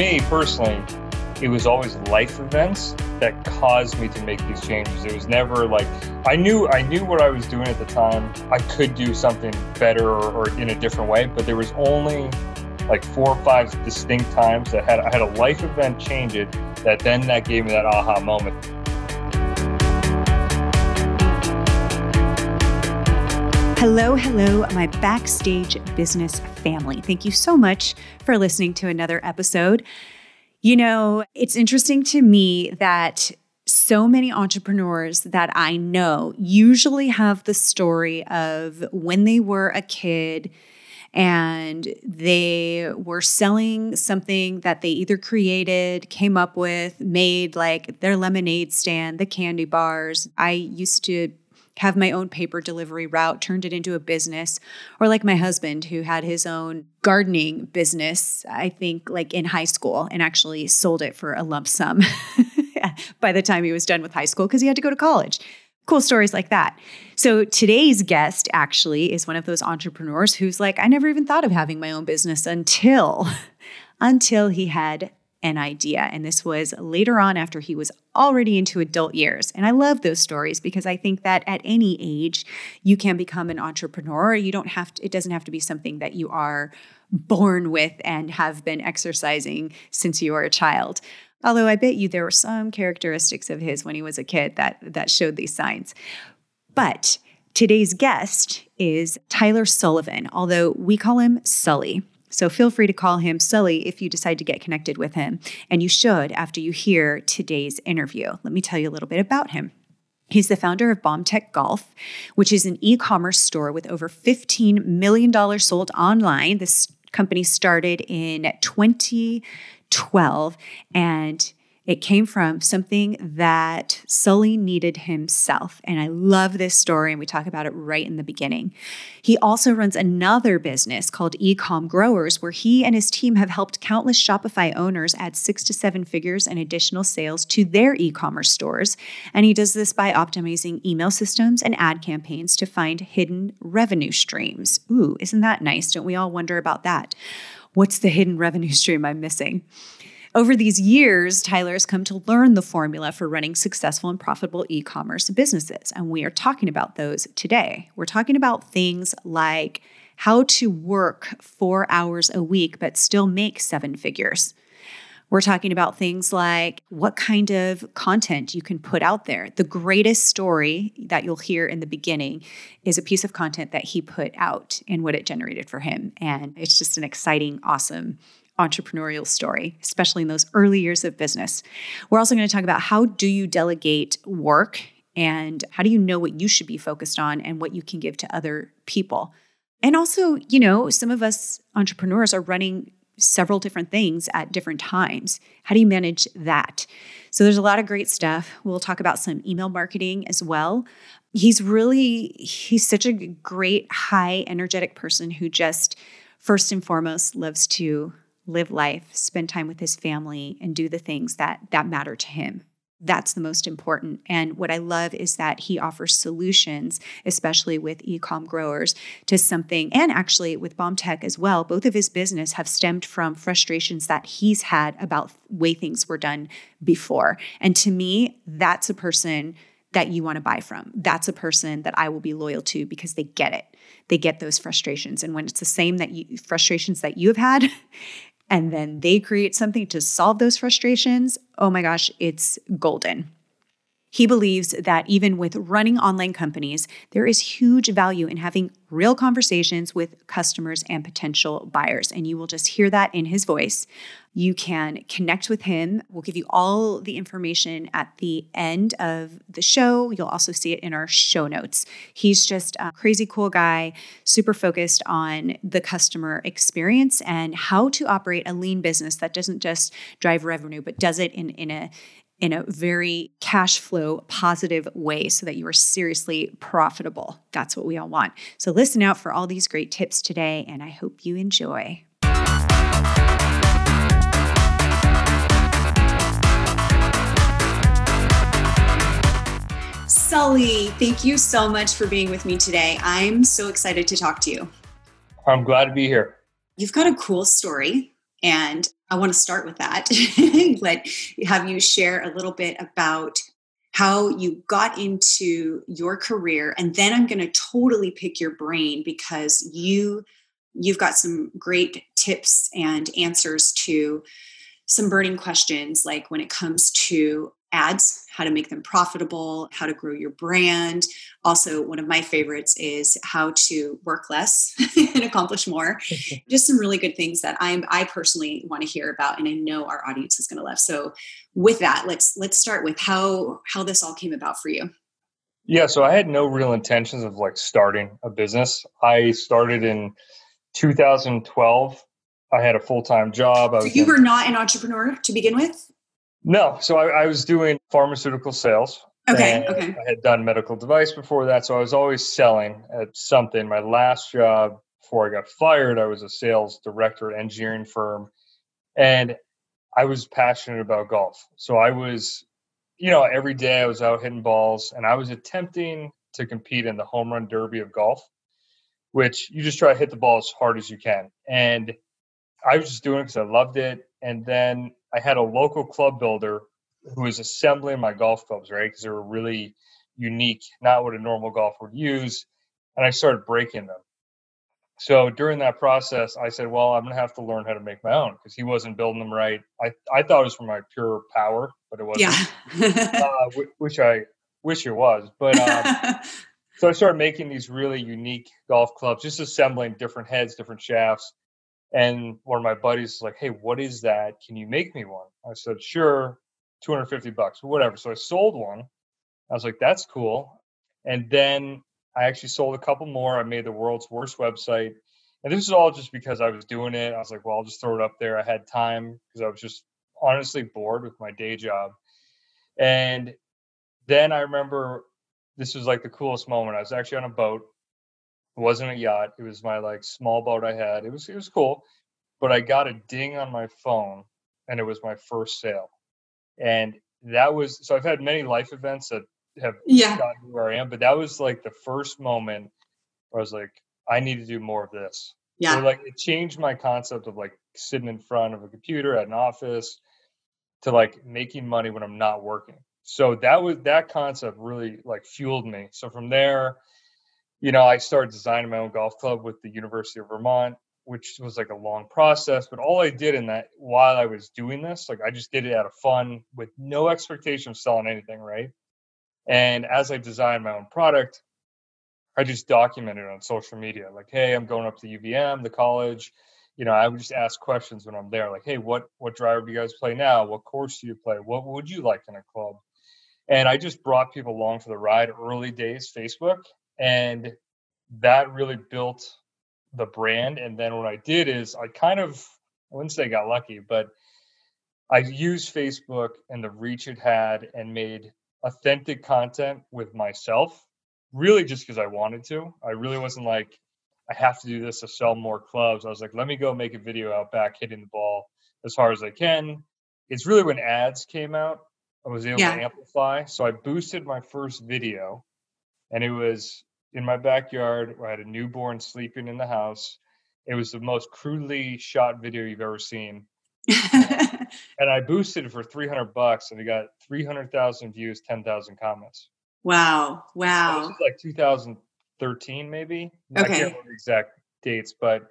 me personally, it was always life events that caused me to make these changes. It was never like I knew I knew what I was doing at the time. I could do something better or, or in a different way, but there was only like four or five distinct times that had I had a life event change it that then that gave me that aha moment. Hello, hello, my backstage business family. Thank you so much for listening to another episode. You know, it's interesting to me that so many entrepreneurs that I know usually have the story of when they were a kid and they were selling something that they either created, came up with, made like their lemonade stand, the candy bars. I used to have my own paper delivery route, turned it into a business, or like my husband who had his own gardening business, I think like in high school and actually sold it for a lump sum by the time he was done with high school because he had to go to college. Cool stories like that. So today's guest actually is one of those entrepreneurs who's like, I never even thought of having my own business until until he had an idea. And this was later on after he was already into adult years. And I love those stories because I think that at any age you can become an entrepreneur. You don't have to, it doesn't have to be something that you are born with and have been exercising since you were a child. Although I bet you there were some characteristics of his when he was a kid that that showed these signs. But today's guest is Tyler Sullivan, although we call him Sully. So feel free to call him Sully if you decide to get connected with him. And you should after you hear today's interview. Let me tell you a little bit about him. He's the founder of Bomb Tech Golf, which is an e commerce store with over $15 million sold online. This company started in 2012 and it came from something that Sully needed himself. And I love this story, and we talk about it right in the beginning. He also runs another business called Ecom Growers, where he and his team have helped countless Shopify owners add six to seven figures in additional sales to their e commerce stores. And he does this by optimizing email systems and ad campaigns to find hidden revenue streams. Ooh, isn't that nice? Don't we all wonder about that? What's the hidden revenue stream I'm missing? Over these years, Tyler has come to learn the formula for running successful and profitable e commerce businesses. And we are talking about those today. We're talking about things like how to work four hours a week but still make seven figures. We're talking about things like what kind of content you can put out there. The greatest story that you'll hear in the beginning is a piece of content that he put out and what it generated for him. And it's just an exciting, awesome entrepreneurial story, especially in those early years of business. We're also going to talk about how do you delegate work and how do you know what you should be focused on and what you can give to other people. And also, you know, some of us entrepreneurs are running several different things at different times. How do you manage that? So there's a lot of great stuff. We'll talk about some email marketing as well. He's really he's such a great high energetic person who just first and foremost loves to live life, spend time with his family, and do the things that that matter to him. That's the most important. And what I love is that he offers solutions, especially with ecom growers, to something, and actually with BombTech as well. Both of his business have stemmed from frustrations that he's had about way things were done before. And to me, that's a person that you want to buy from. That's a person that I will be loyal to because they get it. They get those frustrations. And when it's the same that you frustrations that you have had, and then they create something to solve those frustrations, oh my gosh, it's golden. He believes that even with running online companies, there is huge value in having real conversations with customers and potential buyers. And you will just hear that in his voice. You can connect with him. We'll give you all the information at the end of the show. You'll also see it in our show notes. He's just a crazy cool guy, super focused on the customer experience and how to operate a lean business that doesn't just drive revenue, but does it in, in a in a very cash flow positive way so that you are seriously profitable. That's what we all want. So listen out for all these great tips today, and I hope you enjoy. Sully, thank you so much for being with me today. I'm so excited to talk to you. I'm glad to be here. You've got a cool story And I want to start with that. Let have you share a little bit about how you got into your career and then I'm going to totally pick your brain because you you've got some great tips and answers to some burning questions like when it comes to ads, how to make them profitable, how to grow your brand. Also, one of my favorites is how to work less and accomplish more. Just some really good things that I'm I personally want to hear about and I know our audience is going to love. So, with that, let's let's start with how how this all came about for you. Yeah, so I had no real intentions of like starting a business. I started in 2012. I had a full time job. so you were not an entrepreneur to begin with? No, so I, I was doing pharmaceutical sales. Okay, okay. I had done medical device before that, so I was always selling at something. My last job before I got fired, I was a sales director at an engineering firm, and I was passionate about golf. So I was, you know, every day I was out hitting balls, and I was attempting to compete in the home run derby of golf, which you just try to hit the ball as hard as you can. And I was just doing it because I loved it. And then I had a local club builder who was assembling my golf clubs, right? Because they were really unique, not what a normal golfer would use. And I started breaking them. So during that process, I said, well, I'm going to have to learn how to make my own because he wasn't building them right. I, I thought it was for my pure power, but it wasn't, yeah. uh, which I wish it was. But um, so I started making these really unique golf clubs, just assembling different heads, different shafts. And one of my buddies was like, "Hey, what is that? Can you make me one?" I said, "Sure, 250 bucks, whatever." So I sold one. I was like, "That's cool." And then I actually sold a couple more. I made the world's worst website. And this is all just because I was doing it. I was like, well, I'll just throw it up there. I had time because I was just honestly bored with my day job. And then I remember this was like the coolest moment. I was actually on a boat it wasn't a yacht. It was my like small boat I had. It was it was cool, but I got a ding on my phone, and it was my first sale, and that was so. I've had many life events that have yeah. gotten me where I am, but that was like the first moment where I was like, I need to do more of this. Yeah, so, like it changed my concept of like sitting in front of a computer at an office to like making money when I'm not working. So that was that concept really like fueled me. So from there you know, I started designing my own golf club with the University of Vermont, which was like a long process. But all I did in that while I was doing this, like I just did it out of fun with no expectation of selling anything, right? And as I designed my own product, I just documented on social media, like, hey, I'm going up to UVM, the college. You know, I would just ask questions when I'm there, like, hey, what what driver do you guys play now? What course do you play? What would you like in a club? And I just brought people along for the ride. Early days, Facebook, and that really built the brand and then what i did is i kind of i wouldn't say got lucky but i used facebook and the reach it had and made authentic content with myself really just because i wanted to. I really wasn't like i have to do this to sell more clubs. I was like let me go make a video out back hitting the ball as hard as i can. It's really when ads came out i was able yeah. to amplify so i boosted my first video and it was in my backyard where I had a newborn sleeping in the house. It was the most crudely shot video you've ever seen. and I boosted it for 300 bucks and it got 300,000 views, 10,000 comments. Wow. Wow. So like 2013, maybe. Okay. I can't remember the exact dates, but,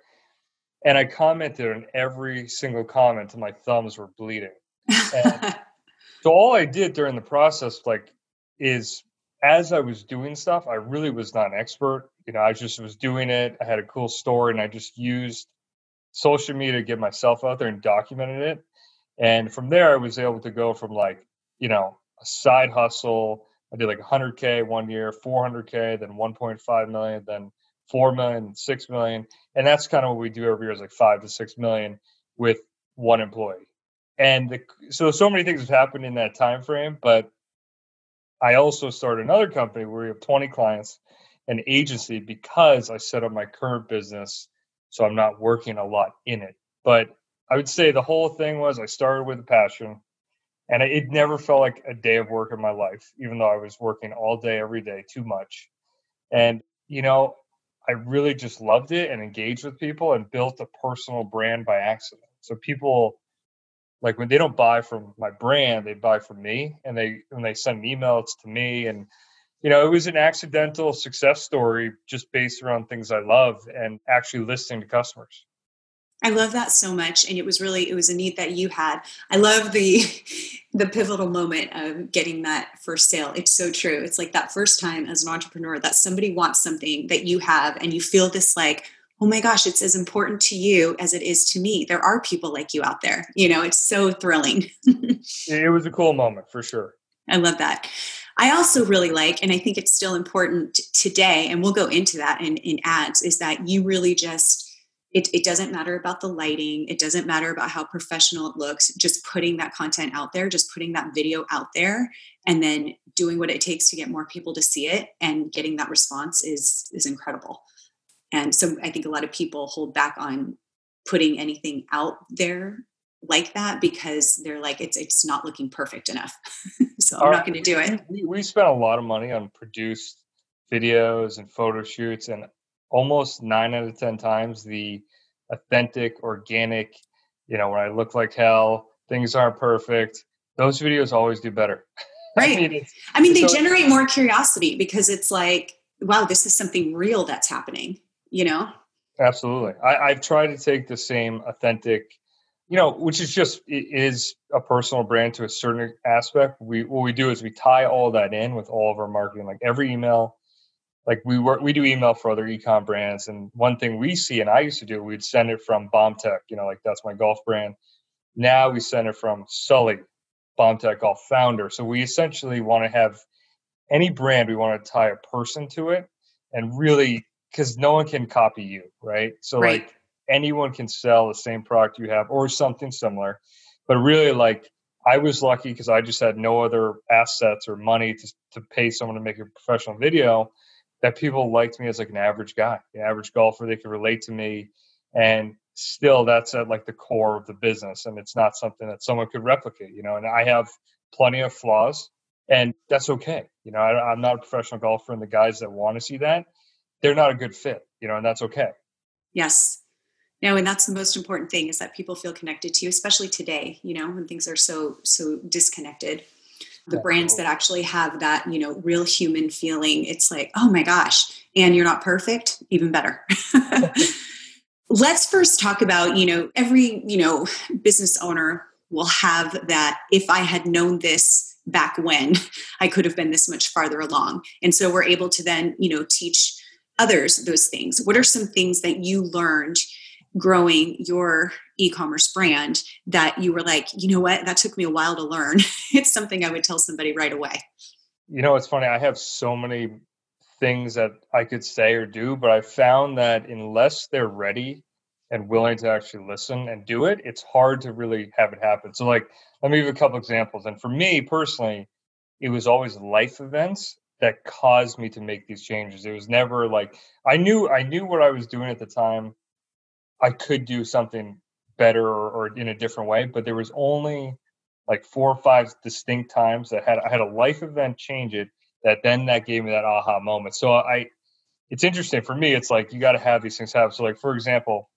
and I commented on every single comment and my thumbs were bleeding. so all I did during the process, like, is as I was doing stuff, I really was not an expert. You know, I just was doing it. I had a cool story and I just used social media to get myself out there and documented it. And from there, I was able to go from like, you know, a side hustle. I did like 100K one year, 400K, then 1.5 million, then 4 million, 6 million. And that's kind of what we do every year is like five to 6 million with one employee. And the, so, so many things have happened in that time frame, but I also started another company where we have 20 clients, an agency, because I set up my current business. So I'm not working a lot in it. But I would say the whole thing was I started with a passion and it never felt like a day of work in my life, even though I was working all day, every day, too much. And, you know, I really just loved it and engaged with people and built a personal brand by accident. So people like when they don't buy from my brand, they buy from me and they when they send emails to me and you know, it was an accidental success story just based around things I love and actually listening to customers. I love that so much. And it was really, it was a need that you had. I love the the pivotal moment of getting that first sale. It's so true. It's like that first time as an entrepreneur that somebody wants something that you have and you feel this like, oh my gosh, it's as important to you as it is to me. There are people like you out there. You know, it's so thrilling. it was a cool moment for sure. I love that. I also really like, and I think it's still important today, and we'll go into that in, in ads, is that you really just it, it doesn't matter about the lighting it doesn't matter about how professional it looks just putting that content out there just putting that video out there and then doing what it takes to get more people to see it and getting that response is is incredible and so i think a lot of people hold back on putting anything out there like that because they're like it's it's not looking perfect enough so i'm not going to do it we, we spent a lot of money on produced videos and photo shoots and almost nine out of 10 times the authentic, organic, you know, when I look like hell, things aren't perfect, those videos always do better. Right. I mean, I mean they so, generate more curiosity because it's like, wow, this is something real that's happening, you know? Absolutely. I, I've tried to take the same authentic, you know, which is just is a personal brand to a certain aspect. We what we do is we tie all that in with all of our marketing, like every email, like we work we do email for other ecom brands and one thing we see and i used to do we'd send it from Bomb Tech, you know like that's my golf brand now we send it from sully Bomb Tech golf founder so we essentially want to have any brand we want to tie a person to it and really because no one can copy you right so right. like anyone can sell the same product you have or something similar but really like i was lucky because i just had no other assets or money to, to pay someone to make a professional video that people liked me as like an average guy, an average golfer. They could relate to me, and still, that's at like the core of the business, and it's not something that someone could replicate. You know, and I have plenty of flaws, and that's okay. You know, I, I'm not a professional golfer, and the guys that want to see that, they're not a good fit. You know, and that's okay. Yes. No, and that's the most important thing is that people feel connected to you, especially today, you know, when things are so so disconnected the brands that actually have that you know real human feeling it's like oh my gosh and you're not perfect even better let's first talk about you know every you know business owner will have that if i had known this back when i could have been this much farther along and so we're able to then you know teach others those things? What are some things that you learned growing your e-commerce brand that you were like you know what? That took me a while to learn. It's something i would tell somebody right away. You know it's funny i have so many things that i could say or do but i found that unless they're ready and willing to actually listen and do it it's hard to really have it happen. So like let me give a couple examples. And for me personally it was always life events that caused me to make these changes it was never like i knew i knew what i was doing at the time I could do something better or, or, in a different way. But there was only like four or five distinct times that had I had a life event change it that then that gave me that aha moment. So I it's interesting for me, it's like you gotta have these things happen. So like for example,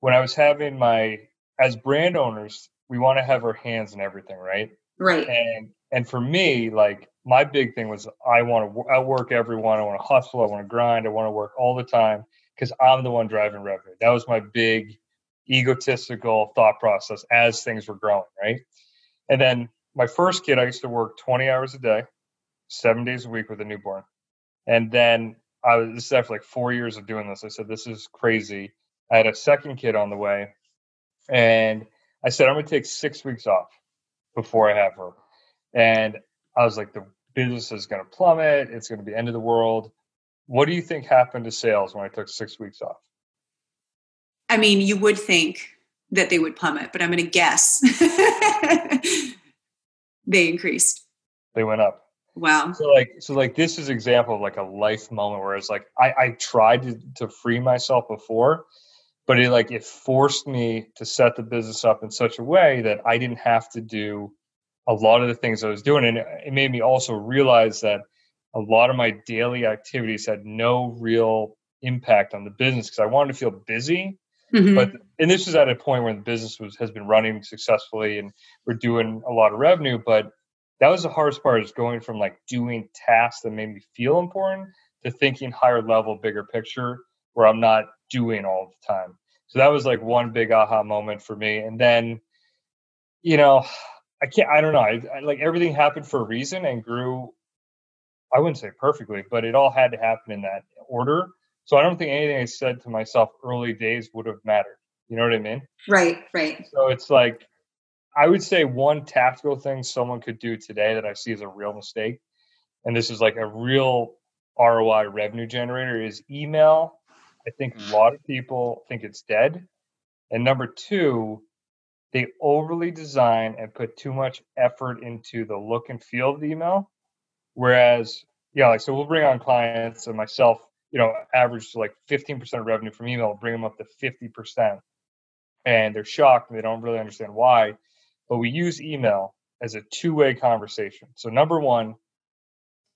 when I was having my as brand owners, we want to have our hands in everything, right? Right. And and for me, like my big thing was I want to outwork everyone. I want to hustle. I want to grind. I want to work all the time because I'm the one driving revenue. That was my big egotistical thought process as things were growing, right? And then my first kid, I used to work 20 hours a day, seven days a week with a newborn. And then I was, this is after like four years of doing this. I said, this is crazy. I had a second kid on the way. And I said, I'm going to take six weeks off before I have her. And I was like, the business is going to plummet. It's going to be end of the world. What do you think happened to sales when I took six weeks off? I mean, you would think that they would plummet, but I'm going to guess they increased. They went up. Wow. So like, so like, this is example of like a life moment where it's like I, I tried to, to free myself before, but it like it forced me to set the business up in such a way that I didn't have to do a lot of the things I was doing, and it made me also realize that a lot of my daily activities had no real impact on the business because I wanted to feel busy, Mm-hmm. But and this is at a point where the business was has been running successfully and we're doing a lot of revenue. But that was the hardest part is going from like doing tasks that made me feel important to thinking higher level, bigger picture, where I'm not doing all the time. So that was like one big aha moment for me. And then, you know, I can't, I don't know. I, I, like everything happened for a reason and grew, I wouldn't say perfectly, but it all had to happen in that order. So I don't think anything I said to myself early days would have mattered. You know what I mean? Right, right. So it's like, I would say one tactical thing someone could do today that I see as a real mistake, and this is like a real ROI revenue generator, is email. I think a mm. lot of people think it's dead. And number two, they overly design and put too much effort into the look and feel of the email. Whereas, yeah, like so we'll bring on clients and myself, you know, average like 15% of revenue from email, bring them up to 50%. And they're shocked and they don't really understand why. But we use email as a two-way conversation. So number one,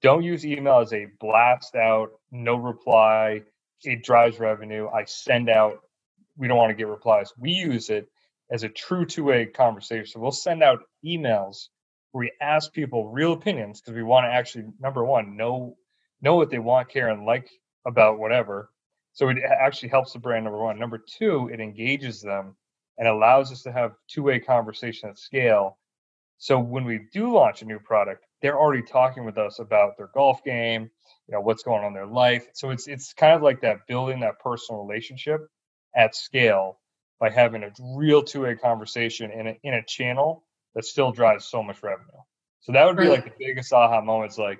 don't use email as a blast out, no reply, it drives revenue. I send out, we don't want to get replies. We use it as a true two-way conversation. So we'll send out emails where we ask people real opinions because we want to actually number one know know what they want, care, and like about whatever. So it actually helps the brand number one. Number two, it engages them and allows us to have two-way conversation at scale. So when we do launch a new product, they're already talking with us about their golf game, you know, what's going on in their life. So it's it's kind of like that building that personal relationship at scale by having a real two-way conversation in a, in a channel that still drives so much revenue. So that would be like the biggest aha moments. Like,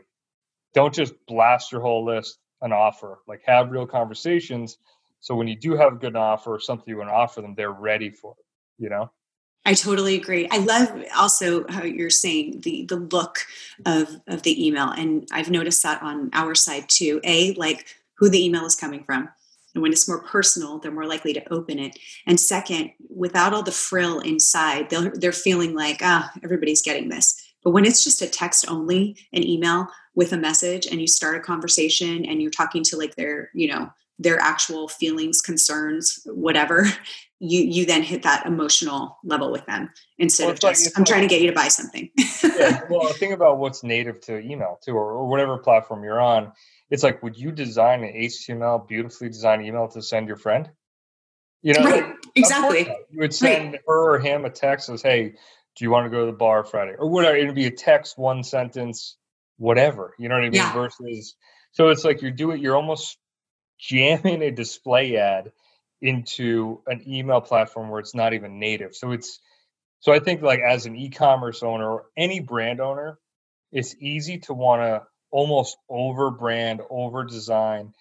don't just blast your whole list an offer. Like, have real conversations. So when you do have a good offer or something you want to offer them, they're ready for it. You know. I totally agree. I love also how you're saying the the look of of the email, and I've noticed that on our side too. A like who the email is coming from and when it's more personal, they're more likely to open it. And second, without all the frill inside, they're, they're feeling like, ah, everybody's getting this. But when it's just a text only, an email with a message, and you start a conversation and you're talking to like their, you know, their actual feelings, concerns, whatever, you you then hit that emotional level with them instead well, of just like, I'm like, trying to get you to buy something. yeah, well, think about what's native to email too, or, or whatever platform you're on it's like, would you design an HTML beautifully designed email to send your friend? You know, right. exactly. You would send right. her or him a text says, "Hey, do you want to go to the bar Friday?" Or whatever. It'd be a text, one sentence, whatever. You know what I mean? Yeah. Versus, so it's like you're doing, you're almost jamming a display ad into an email platform where it's not even native. So it's, so I think like as an e-commerce owner or any brand owner, it's easy to want to almost over brand, over design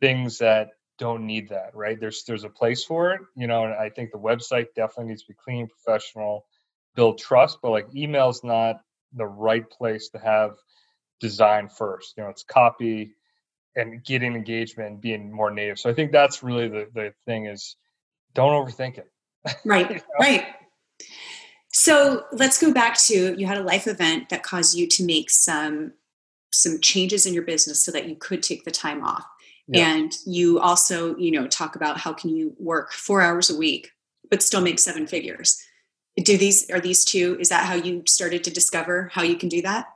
things that don't need that, right? There's there's a place for it, you know, and I think the website definitely needs to be clean, professional, build trust, but like email's not the right place to have design first. You know, it's copy and getting engagement and being more native. So I think that's really the, the thing is don't overthink it. Right. you know? Right. So let's go back to you had a life event that caused you to make some some changes in your business so that you could take the time off. Yeah. And you also, you know, talk about how can you work 4 hours a week but still make seven figures. Do these are these two is that how you started to discover how you can do that?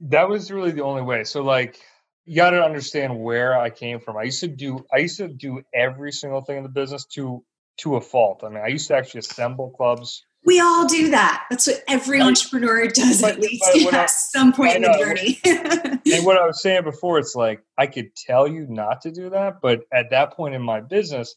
That was really the only way. So like you got to understand where I came from. I used to do I used to do every single thing in the business to to a fault. I mean, I used to actually assemble clubs we all do that. That's what every entrepreneur does but, at least at some point in the journey. and what I was saying before, it's like I could tell you not to do that, but at that point in my business,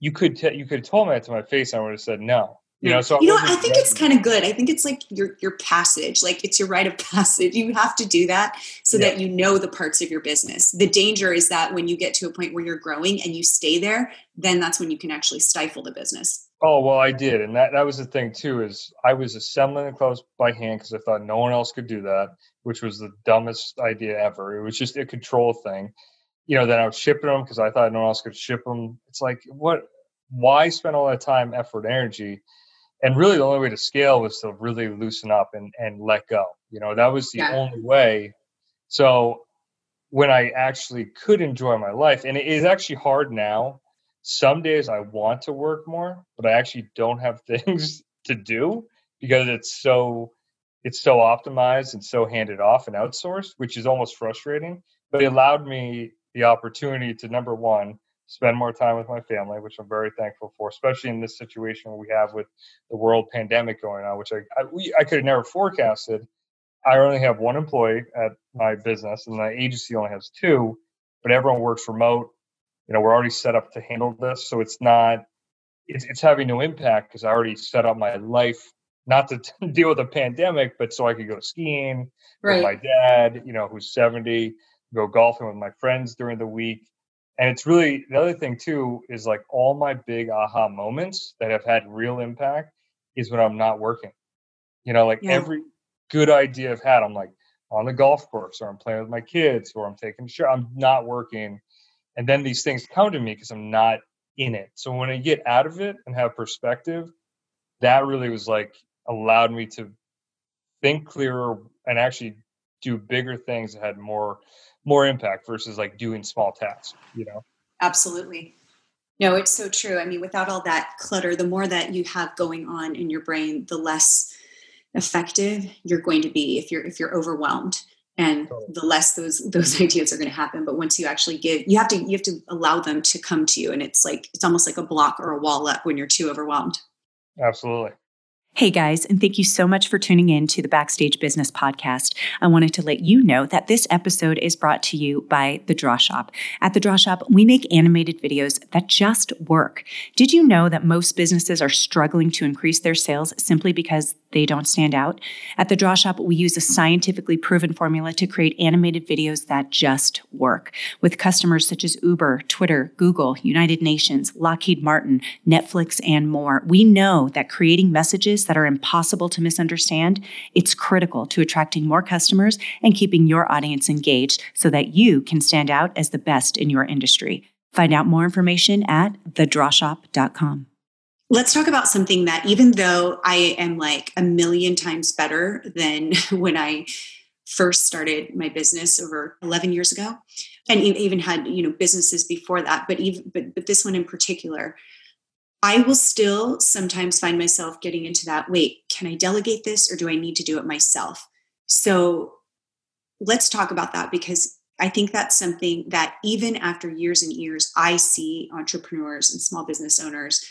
you could tell you could have told me that to my face, and I would have said no. You know, so you know, I think it's kind of good. I think it's like your your passage, like it's your rite of passage. You have to do that so yeah. that you know the parts of your business. The danger is that when you get to a point where you're growing and you stay there, then that's when you can actually stifle the business. Oh well, I did, and that that was the thing too. Is I was assembling the clothes by hand because I thought no one else could do that, which was the dumbest idea ever. It was just a control thing, you know. Then I was shipping them because I thought no one else could ship them. It's like what? Why spend all that time, effort, energy? And really, the only way to scale was to really loosen up and and let go. You know, that was the yeah. only way. So when I actually could enjoy my life, and it is actually hard now some days I want to work more, but I actually don't have things to do because it's so it's so optimized and so handed off and outsourced, which is almost frustrating. But it allowed me the opportunity to number one, spend more time with my family, which I'm very thankful for, especially in this situation we have with the world pandemic going on, which I I, we, I could have never forecasted. I only have one employee at my business, and my agency only has two, but everyone works remote. You know, we're already set up to handle this, so it's not it's, it's having no impact because I already set up my life not to deal with a pandemic, but so I could go skiing right. with my dad, you know, who's 70, go golfing with my friends during the week. And it's really the other thing too is like all my big aha moments that have had real impact is when I'm not working. You know, like yeah. every good idea I've had, I'm like on the golf course or I'm playing with my kids or I'm taking a shower. I'm not working. And then these things come to me because I'm not in it. So when I get out of it and have perspective, that really was like allowed me to think clearer and actually do bigger things that had more more impact versus like doing small tasks you know? Absolutely. No it's so true. I mean without all that clutter the more that you have going on in your brain the less effective you're going to be if you're if you're overwhelmed and the less those those ideas are going to happen. But once you actually give you have to you have to allow them to come to you and it's like it's almost like a block or a wall up when you're too overwhelmed. Absolutely Hey guys, and thank you so much for tuning in to the Backstage Business Podcast. I wanted to let you know that this episode is brought to you by The Draw Shop. At The Draw Shop, we make animated videos that just work. Did you know that most businesses are struggling to increase their sales simply because they don't stand out? At The Draw Shop, we use a scientifically proven formula to create animated videos that just work. With customers such as Uber, Twitter, Google, United Nations, Lockheed Martin, Netflix, and more, we know that creating messages that are impossible to misunderstand, it's critical to attracting more customers and keeping your audience engaged so that you can stand out as the best in your industry. Find out more information at thedrawshop.com. Let's talk about something that, even though I am like a million times better than when I first started my business over 11 years ago, and even had you know businesses before that, but even but, but this one in particular, I will still sometimes find myself getting into that wait, can I delegate this or do I need to do it myself? So let's talk about that because I think that's something that even after years and years, I see entrepreneurs and small business owners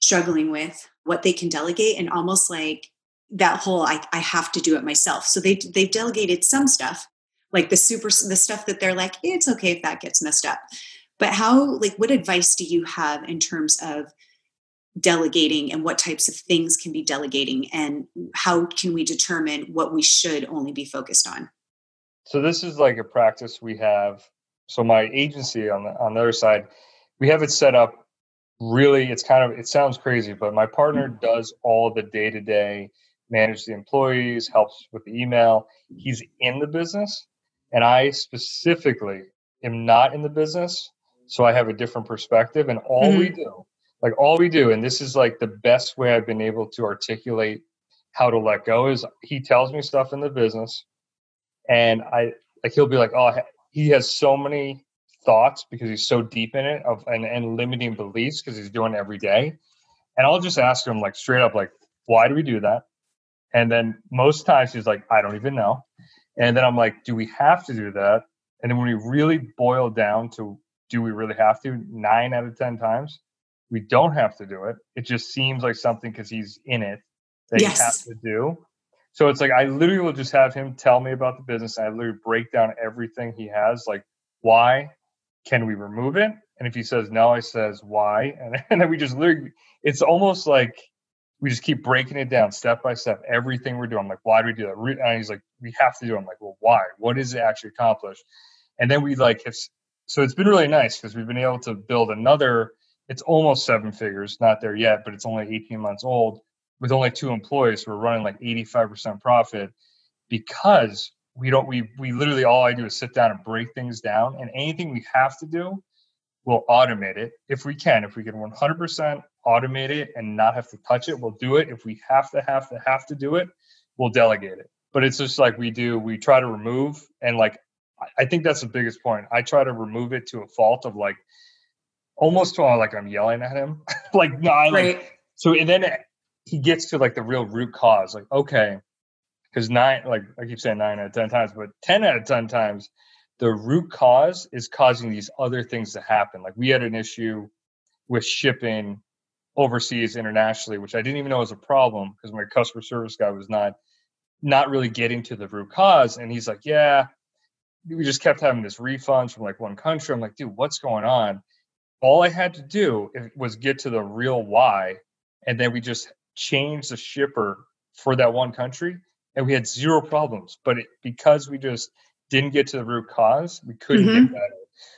struggling with what they can delegate and almost like that whole I, I have to do it myself. So they they've delegated some stuff, like the super the stuff that they're like, it's okay if that gets messed up. But how like what advice do you have in terms of delegating and what types of things can be delegating and how can we determine what we should only be focused on so this is like a practice we have so my agency on the on the other side we have it set up really it's kind of it sounds crazy but my partner mm-hmm. does all the day to day manage the employees helps with the email he's in the business and i specifically am not in the business so i have a different perspective and all mm-hmm. we do like all we do and this is like the best way i've been able to articulate how to let go is he tells me stuff in the business and i like he'll be like oh he has so many thoughts because he's so deep in it of and, and limiting beliefs because he's doing every day and i'll just ask him like straight up like why do we do that? And then most times he's like i don't even know and then i'm like do we have to do that? And then when we really boil down to do we really have to? nine out of ten times we don't have to do it. It just seems like something because he's in it that yes. he has to do. So it's like I literally will just have him tell me about the business. I literally break down everything he has, like why can we remove it? And if he says no, I says why, and, and then we just literally. It's almost like we just keep breaking it down step by step. Everything we're doing, I'm like, why do we do that? And he's like, we have to do. It. I'm like, well, why? What does it actually accomplish? And then we like have. So it's been really nice because we've been able to build another it's almost seven figures, not there yet, but it's only 18 months old with only two employees. we're running like 85% profit because we don't, we, we literally all I do is sit down and break things down and anything we have to do, we'll automate it if we can. If we can 100% automate it and not have to touch it, we'll do it. If we have to, have to, have to do it, we'll delegate it. But it's just like we do, we try to remove and like, I think that's the biggest point. I try to remove it to a fault of like, almost to like I'm yelling at him. like, no, I like, right. so and then he gets to like the real root cause. Like, okay, because nine, like I keep saying nine out of 10 times, but 10 out of 10 times, the root cause is causing these other things to happen. Like, we had an issue with shipping overseas internationally, which I didn't even know was a problem because my customer service guy was not not really getting to the root cause. And he's like, Yeah, we just kept having this refunds from like one country. I'm like, dude, what's going on? All I had to do was get to the real why, and then we just changed the shipper for that one country, and we had zero problems. But it, because we just didn't get to the root cause, we couldn't mm-hmm. get better.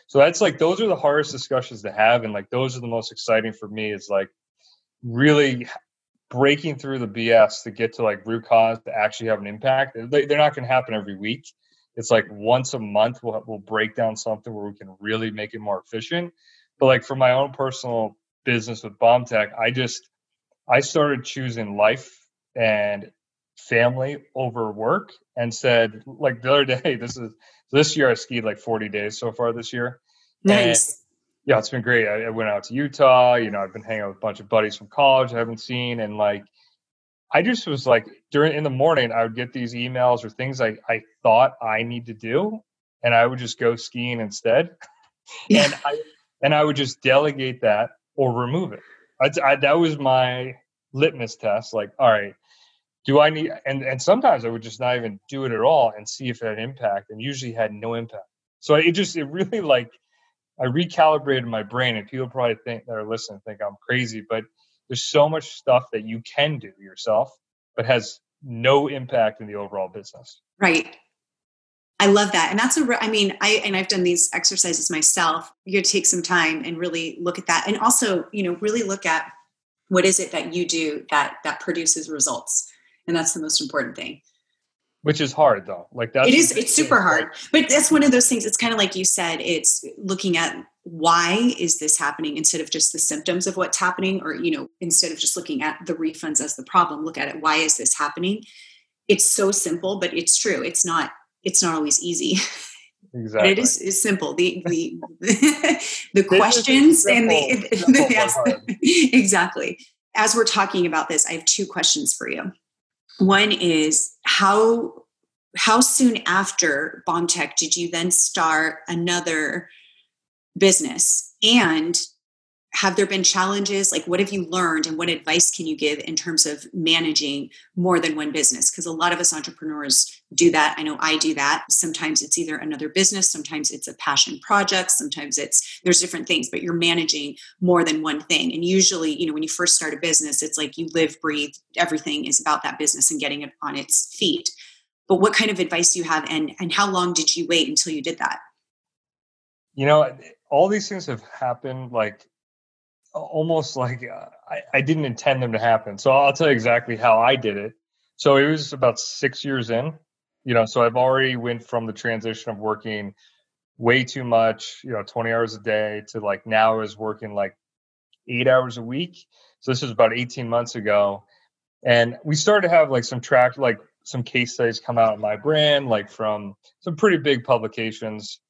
So that's like those are the hardest discussions to have, and like those are the most exciting for me. Is like really breaking through the BS to get to like root cause to actually have an impact. They're not going to happen every week. It's like once a month we'll we'll break down something where we can really make it more efficient. But like for my own personal business with Bomb Tech, I just I started choosing life and family over work and said like the other day this is this year I skied like 40 days so far this year. Nice. And, yeah, it's been great. I, I, went out to Utah. You know, I've been hanging out with a bunch of buddies from college I haven't seen, and like, I just was like during in the morning I would get these emails or things I I thought I need to do, and I would just go skiing instead, yeah. and I and I would just delegate that or remove it. I, I, that was my litmus test. Like, all right, do I need? And and sometimes I would just not even do it at all and see if it had impact, and usually had no impact. So it just it really like I recalibrated my brain, and people probably think that are listening think I'm crazy, but there's so much stuff that you can do yourself, but has no impact in the overall business. Right. I love that. And that's a, I mean, I, and I've done these exercises myself. You take some time and really look at that. And also, you know, really look at what is it that you do that, that produces results. And that's the most important thing. Which is hard though. Like that it is. it's super hard. But that's one of those things. It's kind of like you said it's looking at why is this happening instead of just the symptoms of what's happening or you know instead of just looking at the refunds as the problem look at it. Why is this happening? It's so simple but it's true. It's not it's not always easy. Exactly it is, is simple. The the the questions and the, the yes, exactly. As we're talking about this i have two questions for you. One is how how soon after BombTech did you then start another business? And have there been challenges? Like, what have you learned, and what advice can you give in terms of managing more than one business? Because a lot of us entrepreneurs do that. I know I do that. Sometimes it's either another business, sometimes it's a passion project, sometimes it's there's different things, but you're managing more than one thing. And usually, you know, when you first start a business, it's like you live, breathe, everything is about that business and getting it on its feet. But what kind of advice do you have, and and how long did you wait until you did that? You know, all these things have happened like almost like uh, I, I didn't intend them to happen. So I'll tell you exactly how I did it. So it was about six years in, you know, so I've already went from the transition of working way too much, you know, 20 hours a day to like now I was working like eight hours a week. So this was about 18 months ago. And we started to have like some track, like some case studies come out of my brand, like from some pretty big publications.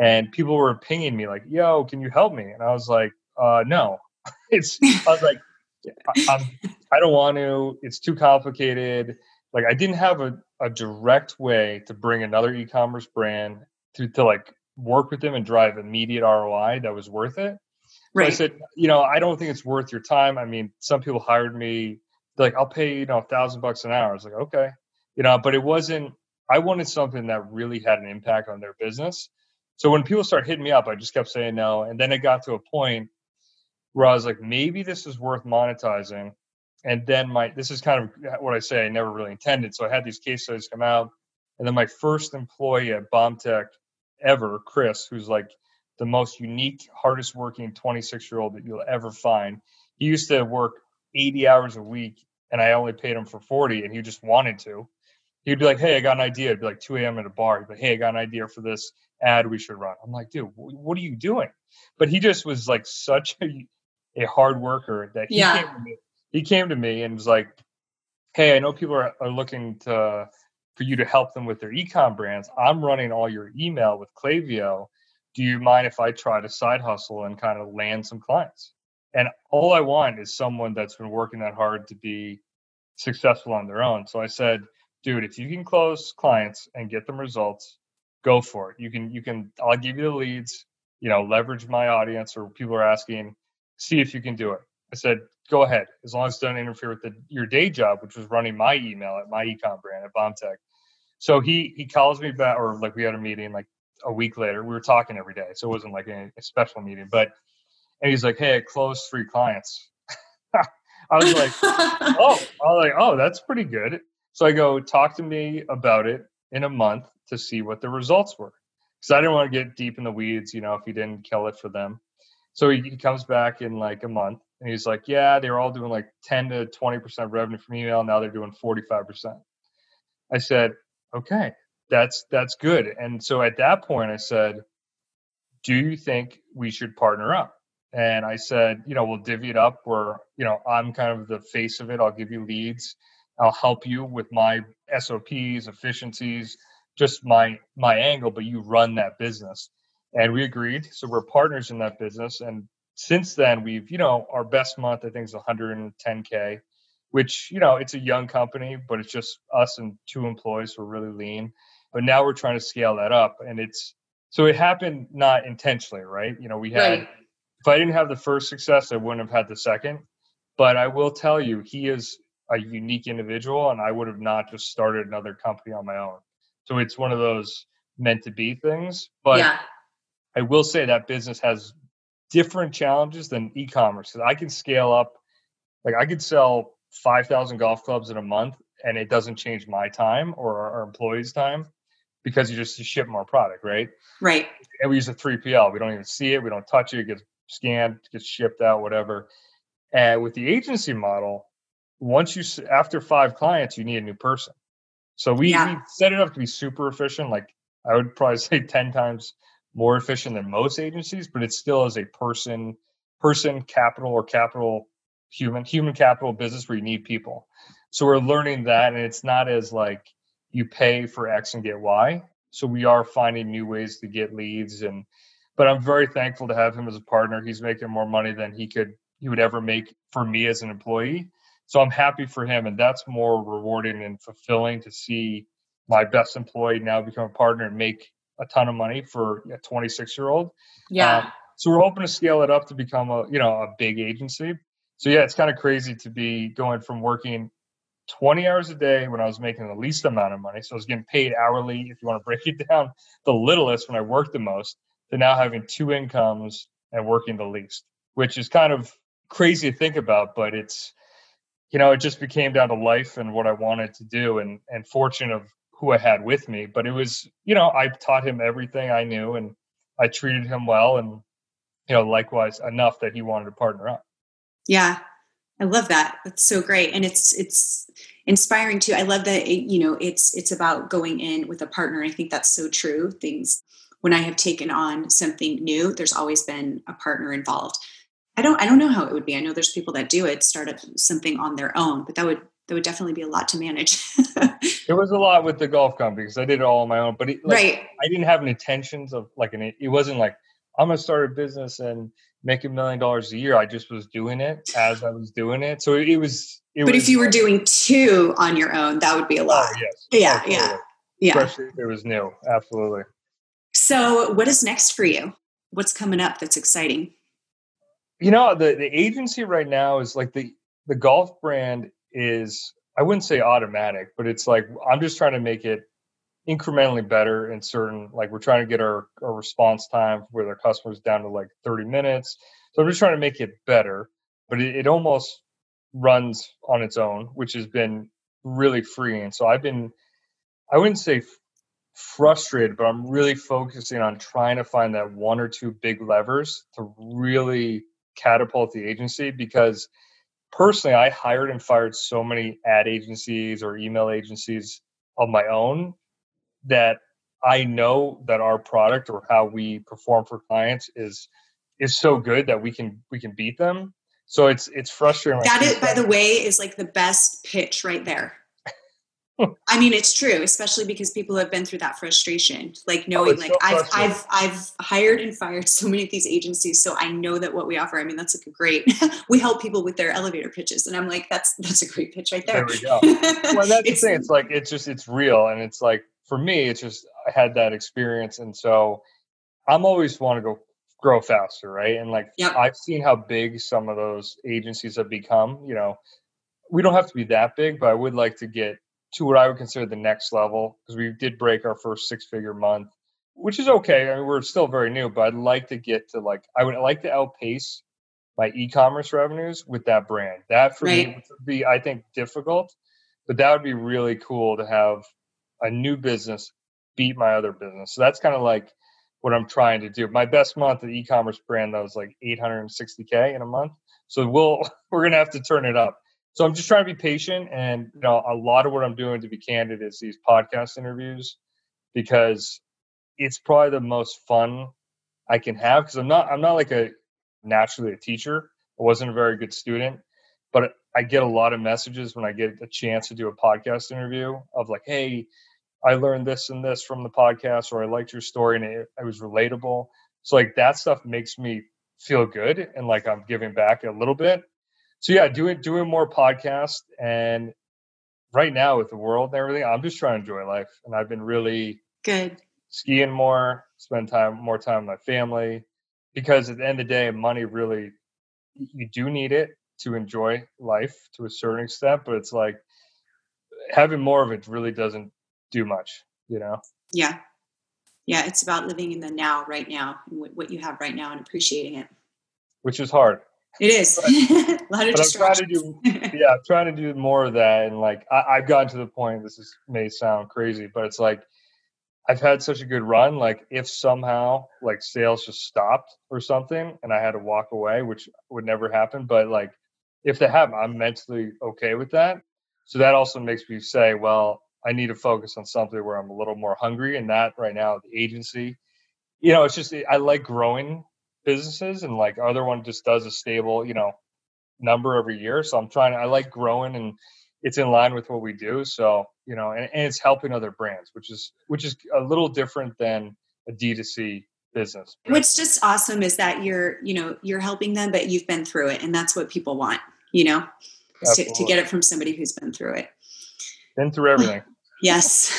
And people were pinging me like, yo, can you help me? And I was like, uh, no, it's I was like, I'm, I don't want to. It's too complicated. Like I didn't have a, a direct way to bring another e-commerce brand to to like work with them and drive immediate ROI that was worth it. Right. So I said, you know, I don't think it's worth your time. I mean, some people hired me like, I'll pay you know a thousand bucks an hour. I was like, okay, you know, but it wasn't. I wanted something that really had an impact on their business. So when people start hitting me up, I just kept saying no, and then it got to a point where I was like, maybe this is worth monetizing. And then my this is kind of what I say I never really intended. So I had these case studies come out, and then my first employee at Bomb Tech ever, Chris, who's like the most unique, hardest working 26 year old that you'll ever find. He used to work 80 hours a week, and I only paid him for 40, and he just wanted to. He'd be like, "Hey, I got an idea." It'd be like 2 a.m. at a bar. He'd be like, "Hey, I got an idea for this ad we should run." I'm like, "Dude, what are you doing?" But he just was like such a a hard worker that he yeah. came to me. He came to me and was like, "Hey, I know people are, are looking to for you to help them with their ecom brands. I'm running all your email with Klaviyo. do you mind if I try to side hustle and kind of land some clients? And all I want is someone that's been working that hard to be successful on their own. So I said, dude, if you can close clients and get them results, go for it. You can, you can, I'll give you the leads, you know, leverage my audience or people are asking, see if you can do it. I said, go ahead, as long as it doesn't interfere with the, your day job, which was running my email at my ecom brand at BombTech. So he he calls me back, or like we had a meeting like a week later. We were talking every day, so it wasn't like a, a special meeting. But and he's like, "Hey, I closed three clients." I was like, "Oh, I was like, oh, that's pretty good." So I go, "Talk to me about it in a month to see what the results were," because I didn't want to get deep in the weeds. You know, if he didn't kill it for them. So he, he comes back in like a month, and he's like, "Yeah, they were all doing like 10 to 20 percent revenue from email. Now they're doing 45 percent." I said, "Okay, that's that's good." And so at that point, I said, "Do you think we should partner up?" And I said, "You know, we'll divvy it up. Where you know I'm kind of the face of it. I'll give you leads. I'll help you with my SOPs, efficiencies, just my my angle. But you run that business." And we agreed. So we're partners in that business, and since then we've you know our best month i think is 110k which you know it's a young company but it's just us and two employees we're really lean but now we're trying to scale that up and it's so it happened not intentionally right you know we had right. if i didn't have the first success i wouldn't have had the second but i will tell you he is a unique individual and i would have not just started another company on my own so it's one of those meant to be things but yeah. I will say that business has different challenges than e-commerce because I can scale up. Like I could sell five thousand golf clubs in a month, and it doesn't change my time or our, our employees' time because you just you ship more product, right? Right. And we use a three PL. We don't even see it. We don't touch it. It gets scanned, gets shipped out, whatever. And with the agency model, once you after five clients, you need a new person. So we, yeah. we set it up to be super efficient. Like I would probably say ten times more efficient than most agencies, but it still is a person person capital or capital human human capital business where you need people. So we're learning that, and it's not as like you pay for X and get Y. So we are finding new ways to get leads, and but I'm very thankful to have him as a partner. He's making more money than he could he would ever make for me as an employee. So I'm happy for him, and that's more rewarding and fulfilling to see my best employee now become a partner and make a ton of money for a 26 year old. Yeah. Um, so we're hoping to scale it up to become a you know a big agency. So yeah, it's kind of crazy to be going from working 20 hours a day when I was making the least amount of money. So I was getting paid hourly, if you want to break it down, the littlest when I worked the most, to now having two incomes and working the least, which is kind of crazy to think about, but it's you know, it just became down to life and what I wanted to do and and fortune of who I had with me. But it was, you know, I taught him everything I knew and I treated him well and, you know, likewise enough that he wanted to partner up. Yeah. I love that. That's so great. And it's, it's inspiring too. I love that, it, you know, it's, it's about going in with a partner. I think that's so true. Things, when I have taken on something new, there's always been a partner involved. I don't, I don't know how it would be. I know there's people that do it, start up something on their own, but that would that would definitely be a lot to manage. there was a lot with the golf company because I did it all on my own, but it, like, right. I didn't have any intentions of like an. It wasn't like I'm gonna start a business and make a million dollars a year. I just was doing it as I was doing it. So it, it was. It but was, if you were doing two on your own, that would be a oh, lot. Oh, yes. Yeah, absolutely. yeah, yeah. Especially if it was new. Absolutely. So, what is next for you? What's coming up that's exciting? You know, the the agency right now is like the the golf brand is I wouldn't say automatic, but it's like I'm just trying to make it incrementally better in certain like we're trying to get our, our response time with our customers down to like 30 minutes. So I'm just trying to make it better, but it, it almost runs on its own, which has been really freeing. So I've been I wouldn't say frustrated, but I'm really focusing on trying to find that one or two big levers to really catapult the agency because personally, I hired and fired so many ad agencies or email agencies of my own that I know that our product or how we perform for clients is is so good that we can we can beat them. So it's it's frustrating. That is, by the way, is like the best pitch right there. I mean, it's true, especially because people have been through that frustration, like oh, knowing, oh, like so I've I've I've hired and fired so many of these agencies, so I know that what we offer. I mean, that's like a great. we help people with their elevator pitches, and I'm like, that's that's a great pitch right there. There we go. well, that's the thing. It's like it's just it's real, and it's like for me, it's just I had that experience, and so I'm always want to go grow faster, right? And like yep. I've seen how big some of those agencies have become. You know, we don't have to be that big, but I would like to get to what I would consider the next level because we did break our first six figure month, which is okay. I mean, we're still very new, but I'd like to get to like, I would like to outpace my e commerce revenues with that brand. That for right. me would be, I think, difficult, but that would be really cool to have a new business beat my other business. So that's kind of like what I'm trying to do. My best month at e-commerce brand that was like 860k in a month. So we'll we're gonna have to turn it up. So I'm just trying to be patient, and you know, a lot of what I'm doing, to be candid, is these podcast interviews because it's probably the most fun I can have. Because I'm not, I'm not like a naturally a teacher. I wasn't a very good student, but I get a lot of messages when I get a chance to do a podcast interview of like, "Hey, I learned this and this from the podcast," or "I liked your story and it, it was relatable." So like that stuff makes me feel good and like I'm giving back a little bit so yeah, doing doing more podcasts and right now with the world and everything, I'm just trying to enjoy life. And I've been really good skiing more, spend time more time with my family. Because at the end of the day, money really you do need it to enjoy life to a certain extent, but it's like having more of it really doesn't do much, you know? Yeah. Yeah, it's about living in the now, right now, and what you have right now and appreciating it. Which is hard. It is a lot of distractions. I'm trying to do, yeah, I'm trying to do more of that, and like I, have gotten to the point. This is, may sound crazy, but it's like I've had such a good run. Like if somehow like sales just stopped or something, and I had to walk away, which would never happen, but like if they happen, I'm mentally okay with that. So that also makes me say, well, I need to focus on something where I'm a little more hungry, and that right now the agency. You know, it's just I like growing businesses and like other one just does a stable you know number every year so i'm trying i like growing and it's in line with what we do so you know and, and it's helping other brands which is which is a little different than a d2c business what's just awesome is that you're you know you're helping them but you've been through it and that's what people want you know to, to get it from somebody who's been through it. Been through everything Yes.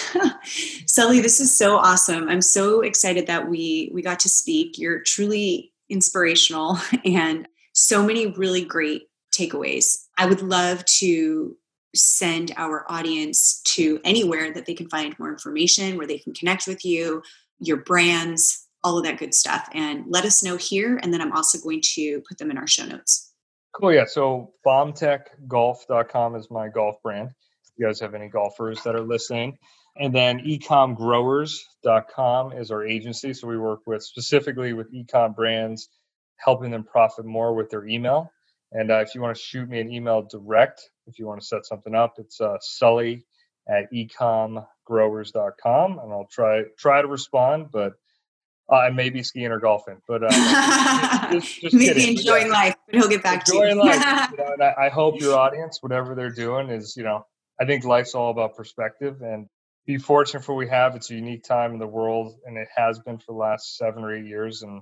Sully, this is so awesome. I'm so excited that we we got to speak. You're truly inspirational and so many really great takeaways. I would love to send our audience to anywhere that they can find more information, where they can connect with you, your brands, all of that good stuff. And let us know here. And then I'm also going to put them in our show notes. Cool. Yeah. So bombtechgolf.com is my golf brand. You guys have any golfers that are listening. And then ecomgrowers.com is our agency. So we work with specifically with ecom brands, helping them profit more with their email. And uh, if you want to shoot me an email direct, if you want to set something up, it's uh, sully at ecomgrowers.com. And I'll try try to respond, but uh, I may be skiing or golfing, but uh, just, just maybe enjoying life. But he'll get back enjoying to you. life. You know, and I, I, hope your audience, whatever they're doing, is you know, I think life's all about perspective, and be fortunate for what we have. It's a unique time in the world, and it has been for the last seven or eight years. And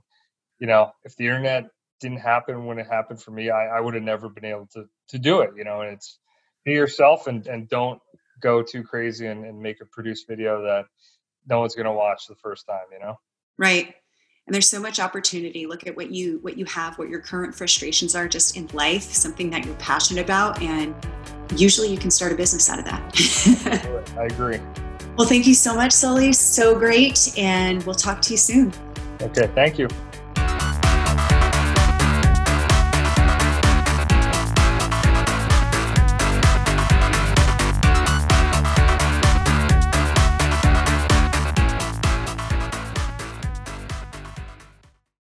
you know, if the internet didn't happen when it happened for me, I, I would have never been able to to do it. You know, and it's be yourself and and don't go too crazy and, and make a produced video that no one's to watch the first time. You know, right. And there's so much opportunity. Look at what you what you have, what your current frustrations are just in life, something that you're passionate about, and usually you can start a business out of that. I agree. Well, thank you so much, Sully. So great. And we'll talk to you soon. Okay. Thank you.